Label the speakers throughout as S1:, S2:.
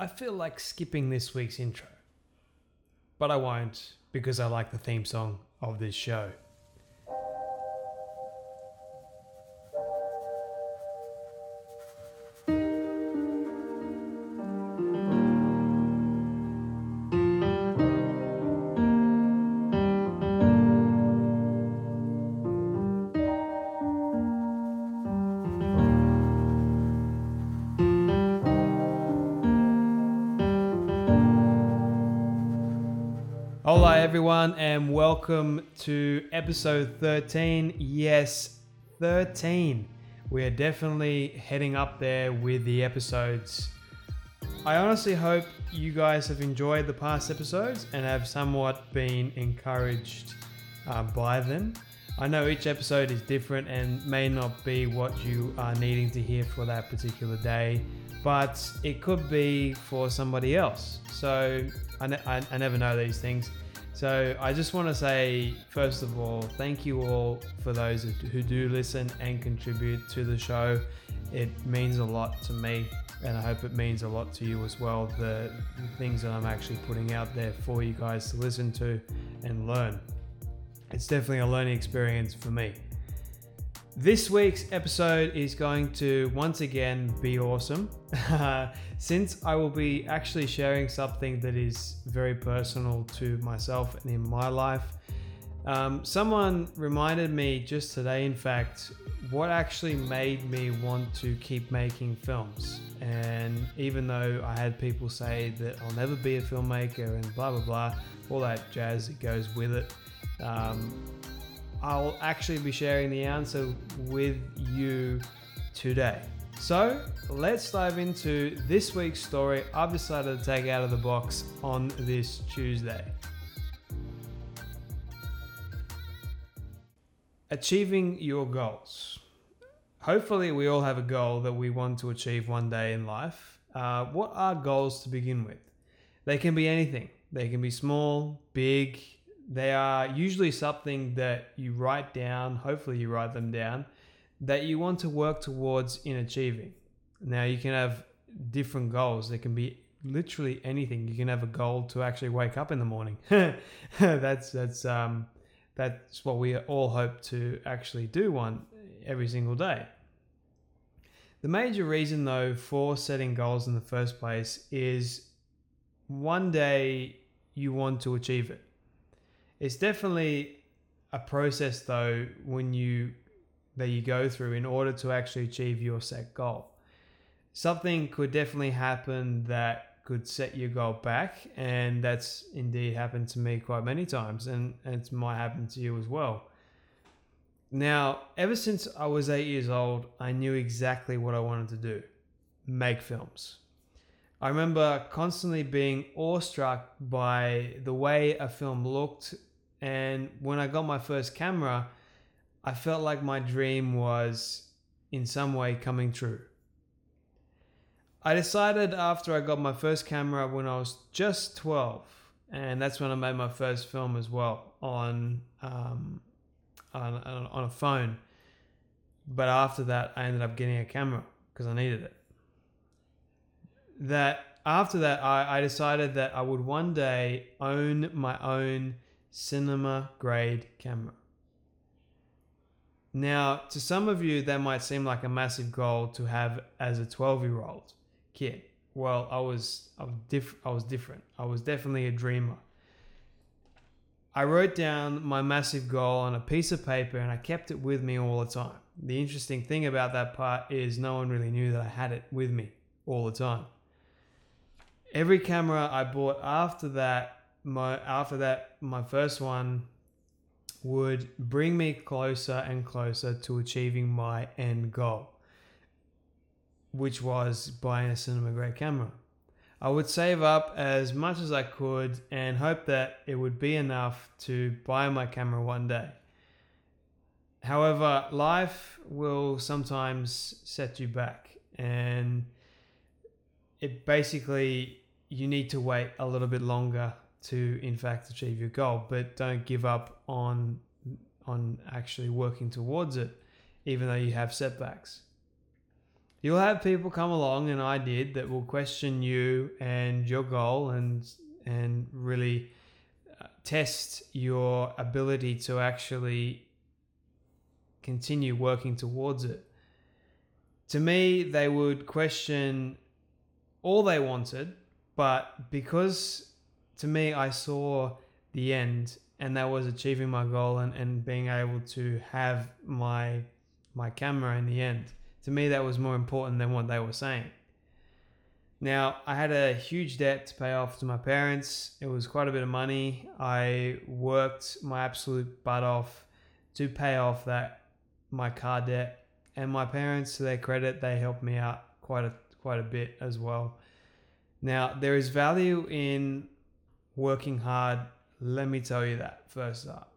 S1: I feel like skipping this week's intro. But I won't because I like the theme song of this show. Hola, everyone, and welcome to episode 13. Yes, 13. We are definitely heading up there with the episodes. I honestly hope you guys have enjoyed the past episodes and have somewhat been encouraged uh, by them. I know each episode is different and may not be what you are needing to hear for that particular day, but it could be for somebody else. So I, ne- I, I never know these things. So I just want to say, first of all, thank you all for those who do listen and contribute to the show. It means a lot to me, and I hope it means a lot to you as well. The, things that I'm actually putting out there for you guys to listen to and learn. It's definitely a learning experience for me. This week's episode is going to once again be awesome. Since I will be actually sharing something that is very personal to myself and in my life, um, someone reminded me just today, in fact, what actually made me want to keep making films. And even though I had people say that I'll never be a filmmaker and blah blah blah, all that jazz that goes with it, um, I'll actually be sharing the answer with you today. So let's dive into this week's story I've decided to take out of the box on this Tuesday. Achieving your goals. Hopefully, we all have a goal that we want to achieve one day in life. Uh, what are goals to begin with? They can be anything, they can be small, big, they are usually something that you write down, hopefully, you write them down, that you want to work towards in achieving. Now, you can have different goals. They can be literally anything. You can have a goal to actually wake up in the morning. that's that's um, that's what we all hope to actually do one every single day. The major reason, though, for setting goals in the first place is one day you want to achieve it. It's definitely a process though when you that you go through in order to actually achieve your set goal. Something could definitely happen that could set your goal back, and that's indeed happened to me quite many times, and, and it might happen to you as well. Now, ever since I was eight years old, I knew exactly what I wanted to do make films. I remember constantly being awestruck by the way a film looked and when I got my first camera, I felt like my dream was in some way coming true. I decided after I got my first camera when I was just 12, and that's when I made my first film as well on, um, on, on a phone. But after that, I ended up getting a camera because I needed it. That after that, I, I decided that I would one day own my own cinema grade camera. Now, to some of you, that might seem like a massive goal to have as a 12 year old kid. Well, I was, I was, diff- I was different. I was definitely a dreamer. I wrote down my massive goal on a piece of paper and I kept it with me all the time. The interesting thing about that part is no one really knew that I had it with me all the time. Every camera I bought after that my after that my first one would bring me closer and closer to achieving my end goal which was buying a cinema grade camera. I would save up as much as i could and hope that it would be enough to buy my camera one day. However life will sometimes set you back and it basically you need to wait a little bit longer to in fact achieve your goal but don't give up on on actually working towards it even though you have setbacks You'll have people come along, and I did, that will question you and your goal and and really uh, test your ability to actually continue working towards it. To me, they would question all they wanted, but because to me, I saw the end and that was achieving my goal and, and being able to have my my camera in the end. To me, that was more important than what they were saying. Now, I had a huge debt to pay off to my parents. It was quite a bit of money. I worked my absolute butt off to pay off that my car debt. And my parents, to their credit, they helped me out quite a quite a bit as well. Now, there is value in working hard. Let me tell you that first up.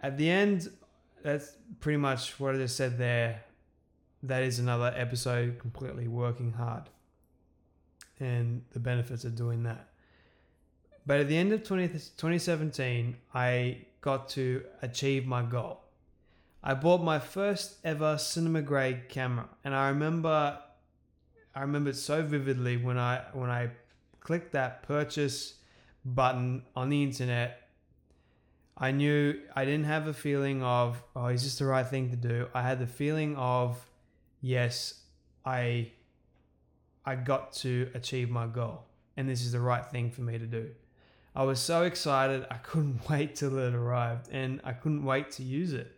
S1: At the end, that's pretty much what I just said there that is another episode completely working hard and the benefits of doing that. But at the end of 20, 2017, I got to achieve my goal. I bought my first ever cinema grade camera, and I remember, I remember it so vividly when I when I clicked that purchase button on the internet. I knew I didn't have a feeling of, oh, is this the right thing to do? I had the feeling of, yes, I I got to achieve my goal and this is the right thing for me to do. I was so excited, I couldn't wait till it arrived and I couldn't wait to use it.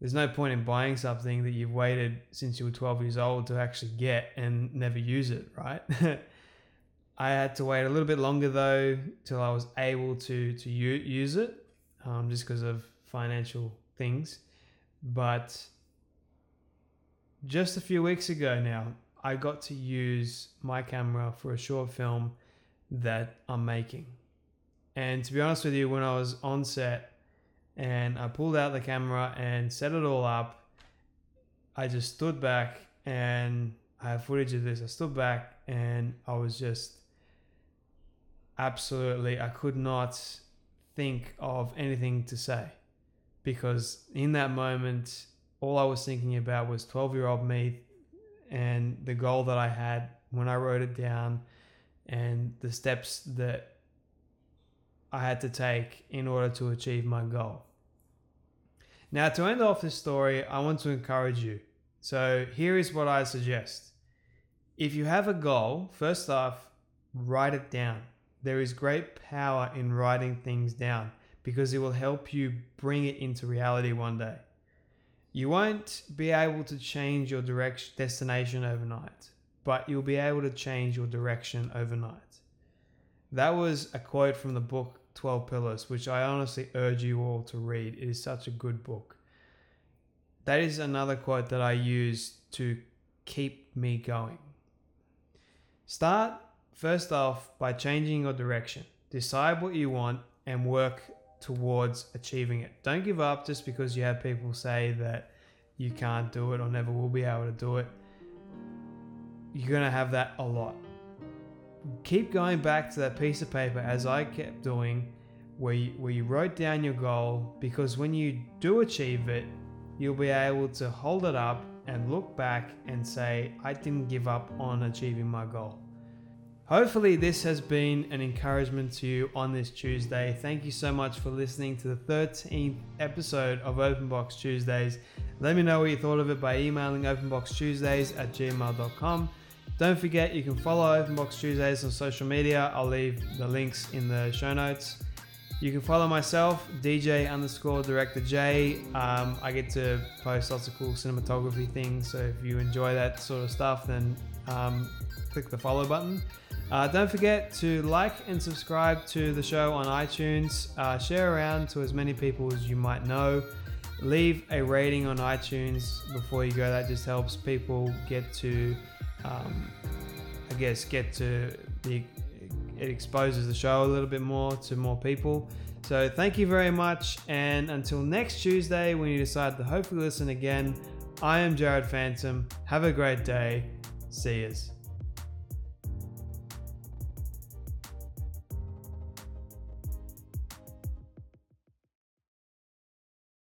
S1: There's no point in buying something that you've waited since you were 12 years old to actually get and never use it, right? I had to wait a little bit longer though till I was able to to use it, um, just because of financial things. But just a few weeks ago now, I got to use my camera for a short film that I'm making. And to be honest with you, when I was on set and I pulled out the camera and set it all up, I just stood back and I have footage of this. I stood back and I was just absolutely, I could not think of anything to say because in that moment, all I was thinking about was 12 year old me and the goal that I had when I wrote it down and the steps that I had to take in order to achieve my goal. Now, to end off this story, I want to encourage you. So, here is what I suggest. If you have a goal, first off, write it down. There is great power in writing things down because it will help you bring it into reality one day. You won't be able to change your direction destination overnight, but you'll be able to change your direction overnight. That was a quote from the book 12 Pillars, which I honestly urge you all to read. It is such a good book. That is another quote that I use to keep me going. Start first off by changing your direction. Decide what you want and work towards achieving it. Don't give up just because you have people say that you can't do it or never will be able to do it. You're going to have that a lot. Keep going back to that piece of paper as I kept doing, where you, where you wrote down your goal, because when you do achieve it, you'll be able to hold it up and look back and say, I didn't give up on achieving my goal. Hopefully, this has been an encouragement to you on this Tuesday. Thank you so much for listening to the 13th episode of Open Box Tuesdays. Let me know what you thought of it by emailing openboxtuesdays at gmail.com. Don't forget, you can follow Openbox Tuesdays on social media. I'll leave the links in the show notes. You can follow myself, DJ underscore director J. Um, I get to post lots of cool cinematography things. So if you enjoy that sort of stuff, then um, click the follow button. Uh, don't forget to like and subscribe to the show on iTunes. Uh, share around to as many people as you might know. Leave a rating on iTunes before you go. That just helps people get to, um, I guess, get to the. It exposes the show a little bit more to more people. So thank you very much. And until next Tuesday, when you decide to hopefully listen again, I am Jarred Fantom. Have a great day. See yous.